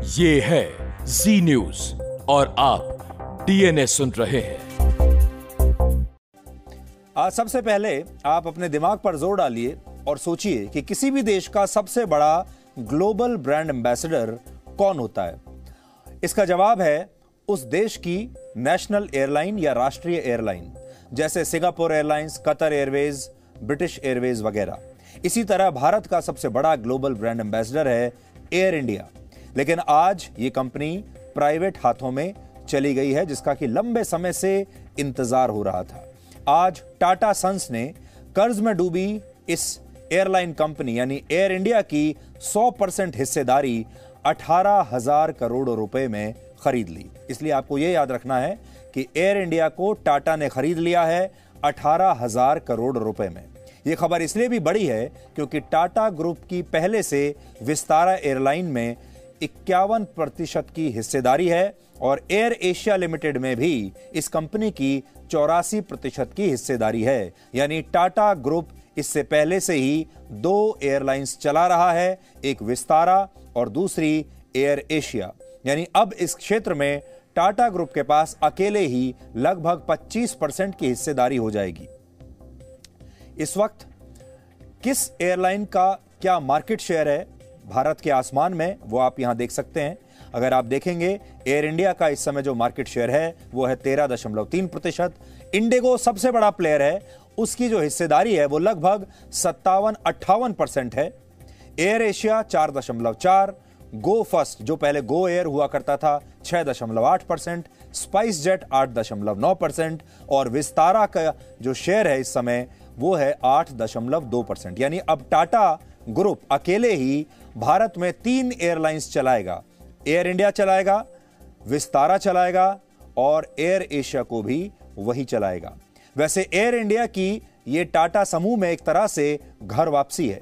ये है जी न्यूज़ और आप डीएनए सुन रहे हैं। आज सबसे पहले आप अपने दिमाग पर ज़ोर डालिए और सोचिए कि किसी भी देश का सबसे बड़ा ग्लोबल ब्रांड एम्बेसडर कौन होता है। इसका जवाब है उस देश की नेशनल एयरलाइन या राष्ट्रीय एयरलाइन, जैसे Singapore Airlines, Qatar Airways, British Airways वगैरह। इसी तरह भारत का सबसे बड़ा ग्लोबल ब्रांड एम्बेसडर है एयर इंडिया। लेकिन आज ये कंपनी प्राइवेट हाथों में चली गई है, जिसका कि लंबे समय से इंतज़ार हो रहा था। आज टाटा सन्स ने कर्ज में डूबी इस एयरलाइन कंपनी, यानी एयर इंडिया की 100 परसेंट हिस्सेदारी अठारह हज़ार करोड़ रुपए में खरीद ली। इसलिए आपको यह याद रखना है कि एयर इंडिया को टाटा ने खरीद लिया है अठारह हज़ार करोड़ रुपए में। यह खबर इसलिए भी बड़ी है क्योंकि टाटा ग्रुप की पहले से विस्तारा एयरलाइन में इक्यावन प्रतिशत की हिस्सेदारी है और एयर एशिया लिमिटेड में भी इस कंपनी की चौरासी प्रतिशत की हिस्सेदारी है। यानी टाटा ग्रुप इससे पहले से ही दो एयरलाइंस चला रहा है, एक विस्तारा और दूसरी एयर एशिया। यानी अब इस क्षेत्र में टाटा ग्रुप के पास अकेले ही लगभग 25 परसेंट की हिस्सेदारी हो जाएगी। इस वक्त किस एयरलाइन का क्या मार्केट शेयर है? भारत के आसमान में, वो आप यहाँ देख सकते हैं। अगर आप देखेंगे एयर इंडिया का इस समय जो मार्केट शेयर है, वो है तेरह दशमलव तीन प्रतिशत। इंडिगो सबसे बड़ा प्लेयर है। उसकी जो हिस्सेदारी है, वो लगभग सत्तावन अट्ठावन परसेंट है। एयर एशिया चार दशमलव चार गो फ़र्स्ट जो पहले गो एयर हुआ करता था, छह दशमलव आठ परसेंट स्पाइस जेट आठ दशमलव नौ परसेंट और विस्तारा का जो शेयर है इस समय, वो है आठ दशमलव दो परसेंट। यानी अब टाटा ग्रुप अकेले ही भारत में तीन एयरलाइंस चलाएगा। एयर इंडिया चलाएगा, विस्तारा चलाएगा और एयर एशिया को भी वही चलाएगा। वैसे एयर इंडिया की यह टाटा समूह में एक तरह से घर वापसी है।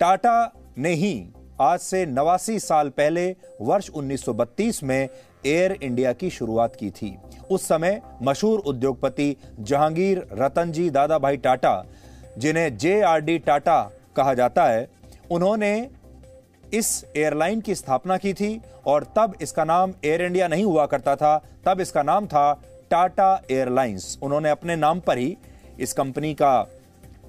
टाटा ने ही आज से नवासी साल पहले वर्ष 1932 में एयर इंडिया की शुरुआत की थी। उस समय मशहूर उद्योगपति जहांगीर रतनजी दादा भाई टाटा, जिन्हें जे आर डी टाटा कहा जाता है, उन्होंने इस एयरलाइन की स्थापना की थी और तब इसका नाम एयर इंडिया नहीं हुआ करता था, तब इसका नाम था टाटा एयरलाइंस। उन्होंने अपने नाम पर ही इस कंपनी का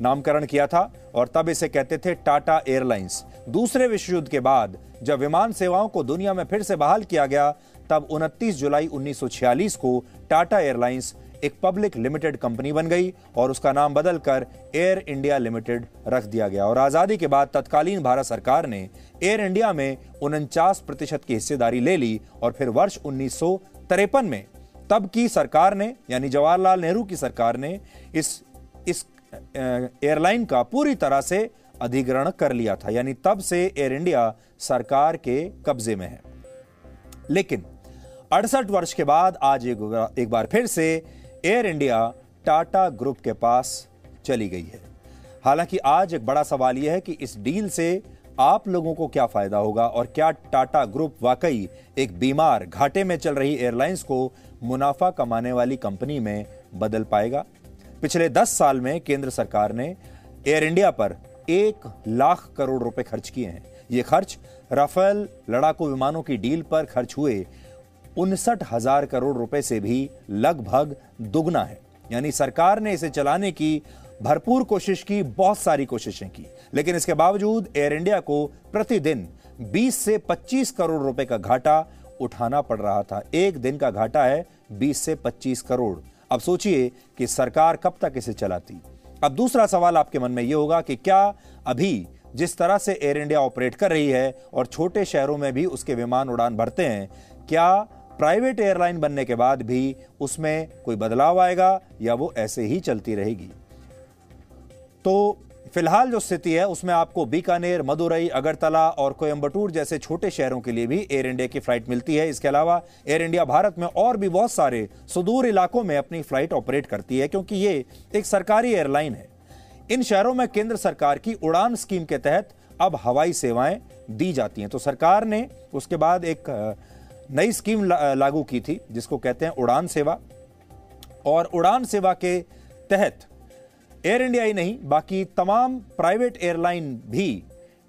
नामकरण किया था और तब इसे कहते थे टाटा एयरलाइंस। दूसरे विश्व युद्ध के बाद जब विमान सेवाओं को दुनिया में फिर से बहाल किया गया तब 29 जुलाई 1946 को टाटा एयरलाइंस एक पब्लिक लिमिटेड कंपनी बन गई और उसका नाम बदलकर एयर इंडिया लिमिटेड रख दिया गया। और आज़ादी के बाद तत्कालीन भारत सरकार ने एयर इंडिया में उनचास प्रतिशत की हिस्सेदारी ले ली और फिर वर्ष उन्नीस सौ तिरपन में तब की सरकार ने, यानी जवाहरलाल नेहरू की सरकार ने इस इस एयरलाइन का पूरी तरह से अधिग्रहण कर लिया था, यानी तब से एयर इंडिया सरकार के कब्जे में है। लेकिन अड़सठ वर्ष के बाद आज एक, एक बार फिर से एयर इंडिया टाटा ग्रुप के पास चली गई है। हालाँकि आज एक बड़ा सवाल यह है कि इस डील से आप लोगों को क्या फ़ायदा होगा और क्या टाटा ग्रुप वाकई एक बीमार घाटे में चल रही एयरलाइंस को मुनाफा कमाने वाली कंपनी में बदल पाएगा? पिछले दस साल में केंद्र सरकार ने एयर इंडिया पर एक लाख करोड़ रुपए खर्च किए हैं। ये खर्च राफेल लड़ाकू विमानों की डील पर खर्च हुए उनसठ हज़ार करोड़ रुपए से भी लगभग दुगना है। यानी सरकार ने इसे चलाने की भरपूर कोशिश की, बहुत सारी कोशिशें की। लेकिन इसके बावजूद एयर इंडिया को प्रतिदिन 20 से 25 करोड़ रुपए का घाटा उठाना पड़ रहा था। एक दिन का घाटा है 20 से 25 करोड़। अब सोचिए कि सरकार कब तक इसे चलाती। अब दूसरा सवाल आपके मन में यह होगा कि क्या अभी जिस तरह से एयर इंडिया ऑपरेट कर रही है और छोटे शहरों में भी उसके विमान उड़ान भरते हैं, क्या प्राइवेट एयरलाइन बनने के बाद भी उसमें कोई बदलाव आएगा या वो ऐसे ही चलती रहेगी? तो फ़िलहाल जो स्थिति है, उसमें आपको बीकानेर, मदुरई, अगरतला और कोयम्बटूर जैसे छोटे शहरों के लिए भी एयर इंडिया की फ़्लाइट मिलती है। इसके अलावा एयर इंडिया भारत में और भी बहुत सारे सुदूर इलाकों में अपनी फ़्लाइट ऑपरेट करती है, क्योंकि ये एक सरकारी एयरलाइन है। इन शहरों में केंद्र सरकार की उड़ान स्कीम के तहत अब हवाई सेवाएँ दी जाती हैं। तो सरकार ने उसके बाद एक नई स्कीम लागू की थी, जिसको कहते हैं उड़ान सेवा। और उड़ान सेवा के तहत एयर इंडिया ही नहीं, बाकी तमाम प्राइवेट एयरलाइन भी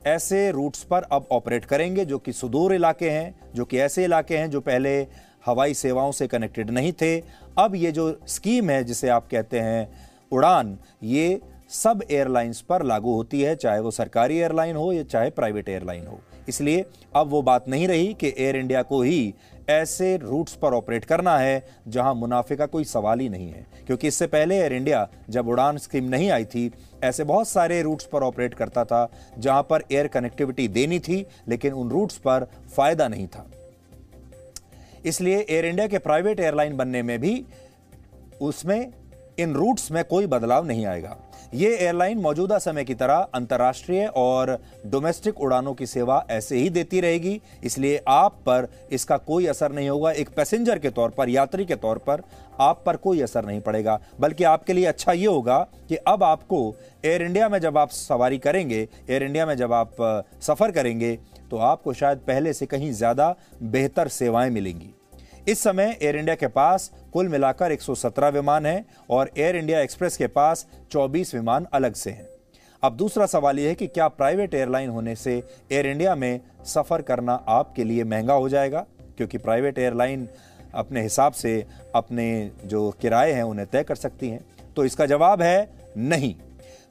ऐसे रूट्स पर अब ऑपरेट करेंगे, जो कि सुदूर इलाके हैं, जो कि ऐसे इलाके हैं जो पहले हवाई सेवाओं से कनेक्टेड नहीं थे। अब ये जो स्कीम है, जिसे आप कहते हैं उड़ान, ये सब एयरलाइंस पर लागू होती है, चाहे वो सरकारी एयरलाइन हो या चाहे प्राइवेट एयरलाइन हो। इसलिए अब वो बात नहीं रही कि एयर इंडिया को ही ऐसे रूट्स पर ऑपरेट करना है, जहाँ मुनाफे का कोई सवाल ही नहीं है। क्योंकि इससे पहले एयर इंडिया जब उड़ान स्कीम नहीं आई थी, ऐसे बहुत सारे रूट्स पर ऑपरेट करता था, जहाँ पर एयर कनेक्टिविटी देनी थी, लेकिन उन रूट्स पर फ़ायदा नहीं था। इसलिए एयर इंडिया के प्राइवेट एयरलाइन बनने में भी उसमें, इन रूट्स में कोई बदलाव नहीं आएगा। ये एयरलाइन मौजूदा समय की तरह अंतर्राष्ट्रीय और डोमेस्टिक उड़ानों की सेवा ऐसे ही देती रहेगी, इसलिए आप पर इसका कोई असर नहीं होगा। एक पैसेंजर के तौर पर, यात्री के तौर पर आप पर कोई असर नहीं पड़ेगा, बल्कि आपके लिए अच्छा ये होगा कि अब आपको एयर इंडिया में जब आप सवारी करेंगे, एयर इंडिया में जब आप सफ़र करेंगे तो आपको शायद पहले से कहीं ज़्यादा बेहतर सेवाएँ मिलेंगी। इस समय एयर इंडिया के पास कुल मिलाकर 117 विमान हैं और एयर इंडिया एक्सप्रेस के पास 24 विमान अलग से हैं। अब दूसरा सवाल यह है कि क्या प्राइवेट एयरलाइन होने से एयर इंडिया में सफ़र करना आपके लिए महँगा हो जाएगा? क्योंकि प्राइवेट एयरलाइन अपने हिसाब से अपने जो किराए हैं उन्हें तय कर सकती हैं। तो इसका जवाब है नहीं।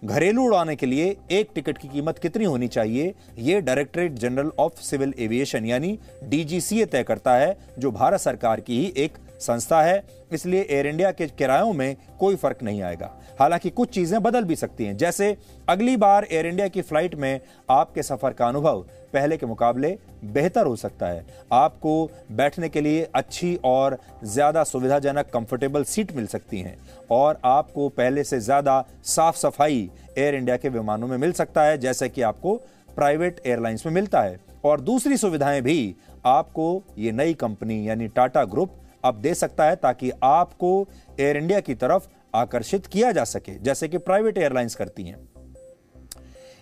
घरेलू उड़ाने के लिए एक टिकट की कीमत कितनी होनी चाहिए? यह Directorate General of Civil Aviation यानी डीजीसीए तय करता है, जो भारत सरकार की ही एक संस्था है, इसलिए एयर इंडिया के किरायों में कोई फ़र्क नहीं आएगा। हालाँकि कुछ चीज़ें बदल भी सकती हैं, जैसे अगली बार एयर इंडिया की फ़्लाइट में आपके सफ़र का अनुभव पहले के मुकाबले बेहतर हो सकता है। आपको बैठने के लिए अच्छी और ज़्यादा सुविधाजनक कंफर्टेबल सीट मिल सकती हैं और आपको पहले से ज़्यादा साफ़ सफ़ाई एयर इंडिया के विमानों में मिल सकता है, जैसे कि आपको प्राइवेट एयरलाइंस में मिलता है। और दूसरी सुविधाएँ भी, आपको ये नई कंपनी यानी टाटा ग्रुप अब दे सकता है ताकि आपको एयर इंडिया की तरफ़ आकर्षित किया जा सके, जैसे कि प्राइवेट एयरलाइंस करती हैं।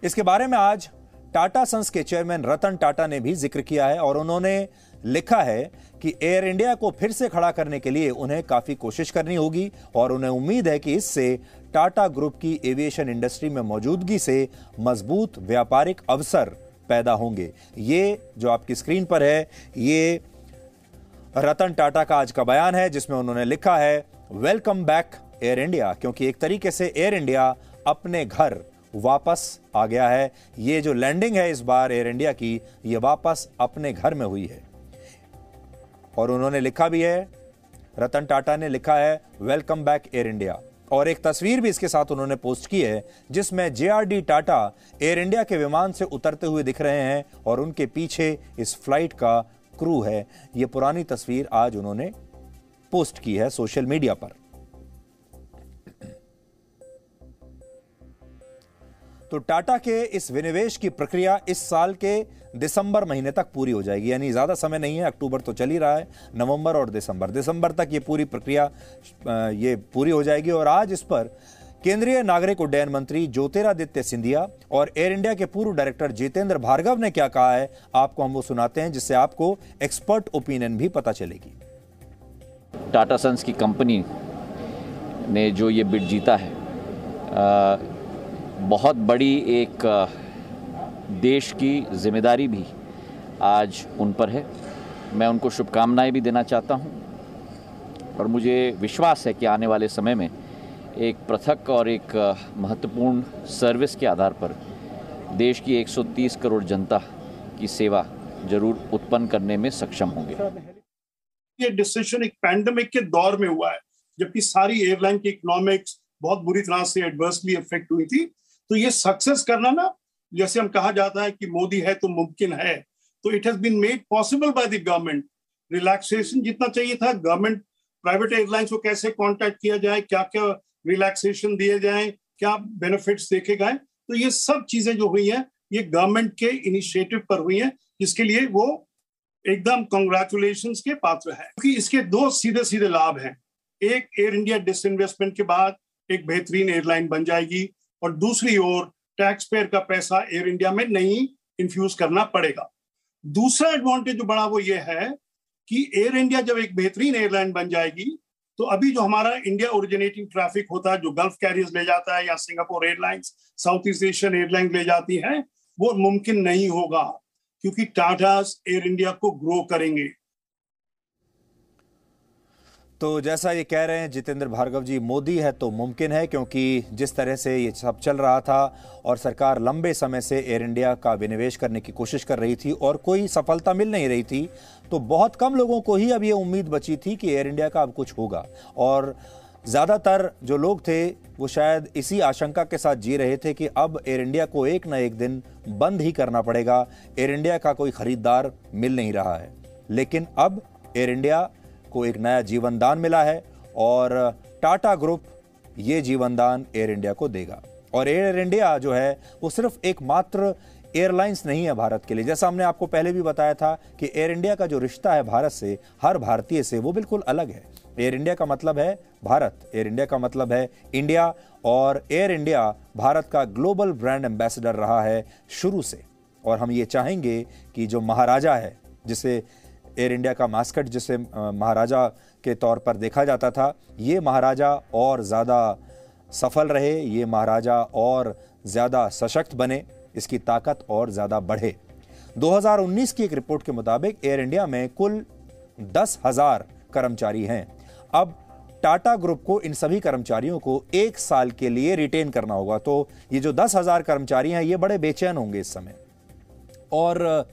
इसके बारे में आज टाटा सन्स के चेयरमैन रतन टाटा ने भी ज़िक्र किया है और उन्होंने लिखा है कि एयर इंडिया को फिर से खड़ा करने के लिए उन्हें काफ़ी कोशिश करनी होगी और उन्हें उम्मीद है कि इससे टाटा ग्रुप की एविएशन इंडस्ट्री में मौजूदगी से मज़बूत व्यापारिक अवसर पैदा होंगे। ये जो आपकी स्क्रीन पर है, ये रतन टाटा का आज का बयान है, जिसमें उन्होंने लिखा है वेलकम बैक एयर इंडिया क्योंकि एक तरीके से एयर इंडिया अपने घर वापस आ गया है। ये जो लैंडिंग है इस बार एयर इंडिया की, ये वापस अपने घर में हुई है। और उन्होंने लिखा भी है, रतन टाटा ने लिखा है वेलकम बैक एयर इंडिया और एक तस्वीर भी इसके साथ उन्होंने पोस्ट की है, जिसमें जेआरडी टाटा एयर इंडिया के विमान से उतरते हुए दिख रहे हैं और उनके पीछे इस फ़्लाइट का क्रू है यह पुरानी तस्वीर आज उन्होंने पोस्ट की है सोशल मीडिया पर। तो टाटा के इस विनिवेश की प्रक्रिया इस साल के दिसंबर महीने तक पूरी हो जाएगी, यानी ज़्यादा समय नहीं है, अक्टूबर तो चल ही रहा है, नवंबर और दिसंबर। दिसंबर तक ये पूरी प्रक्रिया ये पूरी हो जाएगी और आज इस पर केंद्रीय नागरिक उड्डयन मंत्री ज्योतिरादित्य सिंधिया और एयर इंडिया के पूर्व डायरेक्टर जितेंद्र भार्गव ने क्या कहा है आपको हम वो सुनाते हैं जिससे आपको एक्सपर्ट ओपिनियन भी पता चलेगी। टाटा सन्स की कंपनी ने जो ये बिड जीता है आ, बहुत बड़ी एक देश की ज़िम्मेदारी भी आज उन पर है। मैं उनको शुभकामनाएँ भी देना चाहता हूँ और मुझे विश्वास है कि आने वाले समय में एक पृथक और एक महत्वपूर्ण सर्विस के आधार पर देश की 130 करोड़ जनता की सेवा ज़रूर उत्पन्न करने में सक्षम होंगे। ये डिसीज़न एक पैंडमिक के दौर में हुआ है, जबकि सारी एयरलाइन की इकोनॉमिक्स बहुत बुरी तरह से एडवर्सली इफ़ेक्ट हुई थी। तो ये सक्सेस करना ना, जैसे हम कहा जाता है कि मोदी है तो मुमकिन है तो it has been made possible by the government relaxation जितना चाहिए था गवर्नमेंट प्राइवेट एयरलाइंस को कैसे कांटेक्ट किया जाए क्या क्या रिलैक्सेशन दिए जाए, क्या बेनिफिट्स देखे गए तो ये सब चीज़ें जो हुई हैं, ये गवर्नमेंट के इनिशिएटिव पर हुई हैं, जिसके लिए वो एकदम कॉन्ग्रेचुलेशन के पात्र है। क्योंकि इसके दो सीधे सीधे लाभ हैं। एक एयर इंडिया डिसइन्वेस्टमेंट के बाद एक बेहतरीन एयरलाइन बन जाएगी और दूसरी ओर टैक्स पेयर का पैसा एयर इंडिया में नहीं इन्फ्यूज करना पड़ेगा। दूसरा एडवांटेज जो बड़ा वो ये है कि एयर इंडिया जब एक बेहतरीन एयरलाइन बन जाएगी तो अभी जो हमारा इंडिया ओरिजिनेटिंग ट्रैफ़िक होता है, जो गल्फ कैरियर्स ले जाता है या Singapore Airlines South East Asian airline ले जाती है, वो मुमकिन नहीं होगा, क्योंकि टाटा एयर इंडिया को ग्रो करेंगे। तो जैसा ये कह रहे हैं, जितेंद्र भार्गव जी, मोदी है तो मुमकिन है, क्योंकि जिस तरह से ये सब चल रहा था और सरकार लंबे समय से एयर इंडिया का विनिवेश करने की कोशिश कर रही थी और कोई सफलता मिल नहीं रही थी तो बहुत कम लोगों को ही अब ये उम्मीद बची थी कि एयर इंडिया का अब कुछ होगा। और ज़्यादातर जो लोग थे, वो शायद इसी आशंका के साथ जी रहे थे कि अब एयर इंडिया को एक ना एक दिन बंद ही करना पड़ेगा, एयर इंडिया का कोई खरीदार मिल नहीं रहा है। लेकिन अब एयर इंडिया को एक नया जीवन दान मिला है और टाटा ग्रुप ये जीवन दान एयर इंडिया को देगा। और एयर इंडिया जो है, वो सिर्फ़ एक मात्र एयरलाइंस नहीं है भारत के लिए। जैसा हमने आपको पहले भी बताया था कि एयर इंडिया का जो रिश्ता है भारत से, हर भारतीय से, वो बिल्कुल अलग है। एयर इंडिया का मतलब है भारत, एयर इंडिया का मतलब है इंडिया और एयर इंडिया भारत का ग्लोबल ब्रांड एम्बेसडर रहा है शुरू से। और हम ये चाहेंगे कि जो महाराजा है, जिसे एयर इंडिया का मास्कट, जिसे महाराजा के तौर पर देखा जाता था, ये महाराजा और ज़्यादा सफल रहे, ये महाराजा और ज़्यादा सशक्त बने, इसकी ताकत और ज़्यादा बढ़े। 2019 की एक रिपोर्ट के मुताबिक एयर इंडिया में कुल दस हज़ार कर्मचारी हैं। अब टाटा ग्रुप को इन सभी कर्मचारियों को एक साल के लिए रिटेन करना होगा। तो ये जो दस हज़ार कर्मचारी हैं, ये बड़े बेचैन होंगे इस समय। और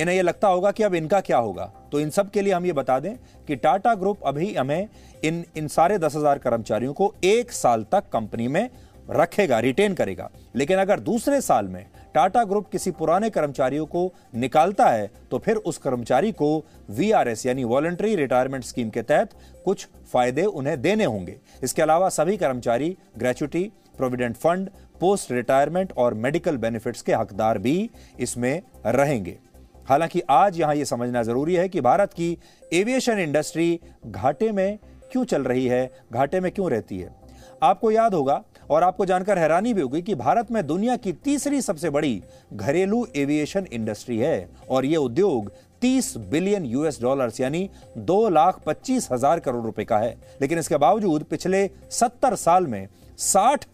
इन्हें यह लगता होगा कि अब इनका क्या होगा। तो इन सब के लिए हम ये बता दें कि टाटा ग्रुप अभी हमें इन इन सारे दस हज़ार कर्मचारियों को एक साल तक कंपनी में रखेगा, रिटेन करेगा। लेकिन अगर दूसरे साल में टाटा ग्रुप किसी पुराने कर्मचारियों को निकालता है तो फिर उस कर्मचारी को वीआरएस यानी वॉलंटरी रिटायरमेंट स्कीम के तहत कुछ फ़ायदे उन्हें देने होंगे। इसके अलावा सभी कर्मचारी gratuity provident fund post retirement और मेडिकल बेनिफिट्स के हकदार भी इसमें रहेंगे। हालाँकि आज यहाँ यह समझना ज़रूरी है कि भारत की एविएशन इंडस्ट्री घाटे में क्यों चल रही है, घाटे में क्यों रहती है? आपको याद होगा और आपको जानकर हैरानी भी होगी कि भारत में दुनिया की तीसरी सबसे बड़ी घरेलू एविएशन इंडस्ट्री है और यह उद्योग 30 बिलियन यूएस डॉलर्स यानी दो लाख पच्चीस हज़ार करोड़ रुपए का है। लेकिन इसके बावजूद पिछले 70 साल में 60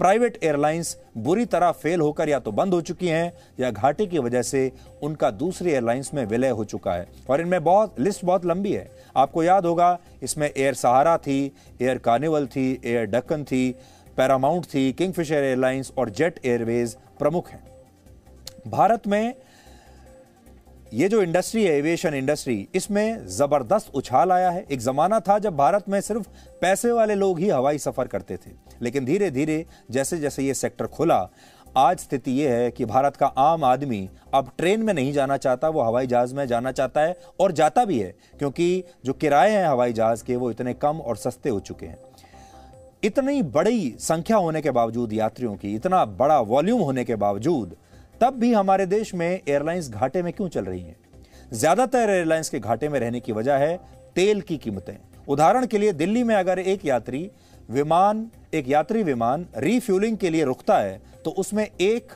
प्राइवेट एयरलाइंस बुरी तरह फेल होकर या तो बंद हो चुकी हैं, या घाटे की वजह से उनका दूसरी एयरलाइंस में विलय हो चुका है। और इनमें बहुत, लिस्ट बहुत लंबी है। आपको याद होगा, इसमें एयर सहारा थी, एयर कार्निवल थी, एयर डक्कन थी, पैरामाउंट थी, किंगफिशर एयरलाइंस और जेट एयरवेज प्रमुख हैं। भारत में ये जो इंडस्ट्री है एविएशन इंडस्ट्री इसमें ज़बरदस्त उछाल आया है। एक जमाना था जब भारत में सिर्फ़ पैसे वाले लोग ही हवाई सफ़र करते थे। लेकिन धीरे धीरे जैसे जैसे ये सेक्टर खुला, आज स्थिति यह है कि भारत का आम आदमी अब ट्रेन में नहीं जाना चाहता, वो हवाई जहाज़ में जाना चाहता है और जाता भी है, क्योंकि जो किराए हैं हवाई जहाज़ के, वो इतने कम और सस्ते हो चुके हैं। इतनी बड़ी संख्या होने के बावजूद, यात्रियों की, इतना बड़ा वॉल्यूम होने के बावजूद तब भी हमारे देश में एयरलाइंस घाटे में क्यों चल रही हैं? ज़्यादातर एयरलाइंस के घाटे में रहने की वजह है तेल की कीमतें। उदाहरण के लिए दिल्ली में अगर एक यात्री विमान, एक यात्री विमान रीफ्यूलिंग के लिए रुकता है तो उसमें एक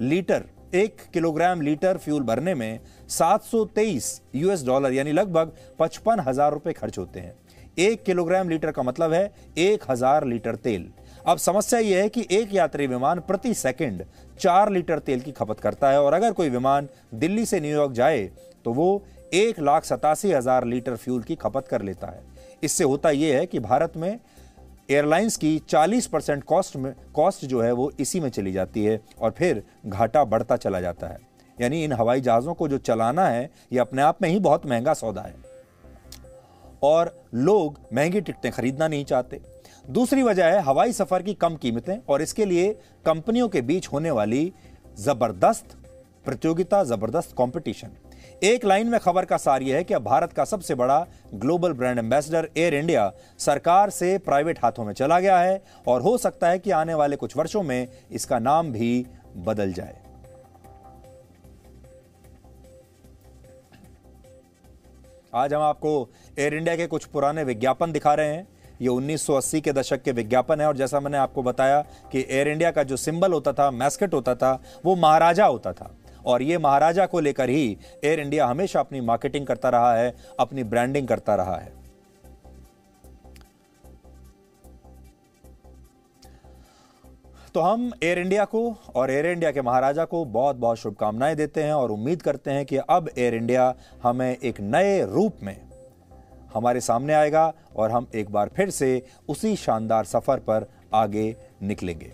लीटर, एक किलोग्राम लीटर फ्यूल भरने में 723 यूएस डॉलर, यानी लगभग पचपन हज़ार रुपए खर्च होते हैं। एक किलोग्राम लीटर का मतलब है एक हज़ार लीटर तेल। अब समस्या यह है कि एक यात्री विमान प्रति सेकंड चार लीटर तेल की खपत करता है और अगर कोई विमान दिल्ली से न्यूयॉर्क जाए तो वो एक लाख सतासी हज़ार लीटर फ्यूल की खपत कर लेता है। इससे होता यह है कि भारत में एयरलाइंस की 40 परसेंट कॉस्ट में, कॉस्ट जो है वो इसी में चली जाती है और फिर घाटा बढ़ता चला जाता है। यानी इन हवाई जहाज़ों को जो चलाना है, ये अपने आप में ही बहुत महँगा सौदा है। और लोग महँगी टिकटें खरीदना नहीं चाहते। दूसरी वजह है हवाई सफ़र की कम कीमतें और इसके लिए कंपनियों के बीच होने वाली ज़बरदस्त प्रतियोगिता, ज़बरदस्त कंपटीशन एक लाइन में खबर का सार यह है कि अब भारत का सबसे बड़ा global brand ambassador Air India सरकार से प्राइवेट हाथों में चला गया है और हो सकता है कि आने वाले कुछ वर्षों में इसका नाम भी बदल जाए। आज हम आपको एयर इंडिया के कुछ पुराने विज्ञापन दिखा रहे हैं। ये 1980 के दशक के विज्ञापन है और जैसा मैंने आपको बताया कि एयर इंडिया का जो सिंबल होता था मैस्केट होता था, वो महाराजा होता था। और ये महाराजा को लेकर ही एयर इंडिया हमेशा अपनी मार्केटिंग करता रहा है, अपनी ब्रांडिंग करता रहा है। तो हम एयर इंडिया को और एयर इंडिया के महाराजा को बहुत बहुत शुभकामनाएँ देते हैं और उम्मीद करते हैं कि अब एयर इंडिया हमें एक नए रूप में हमारे सामने आएगा और हम एक बार फिर से उसी शानदार सफ़र पर आगे निकलेंगे।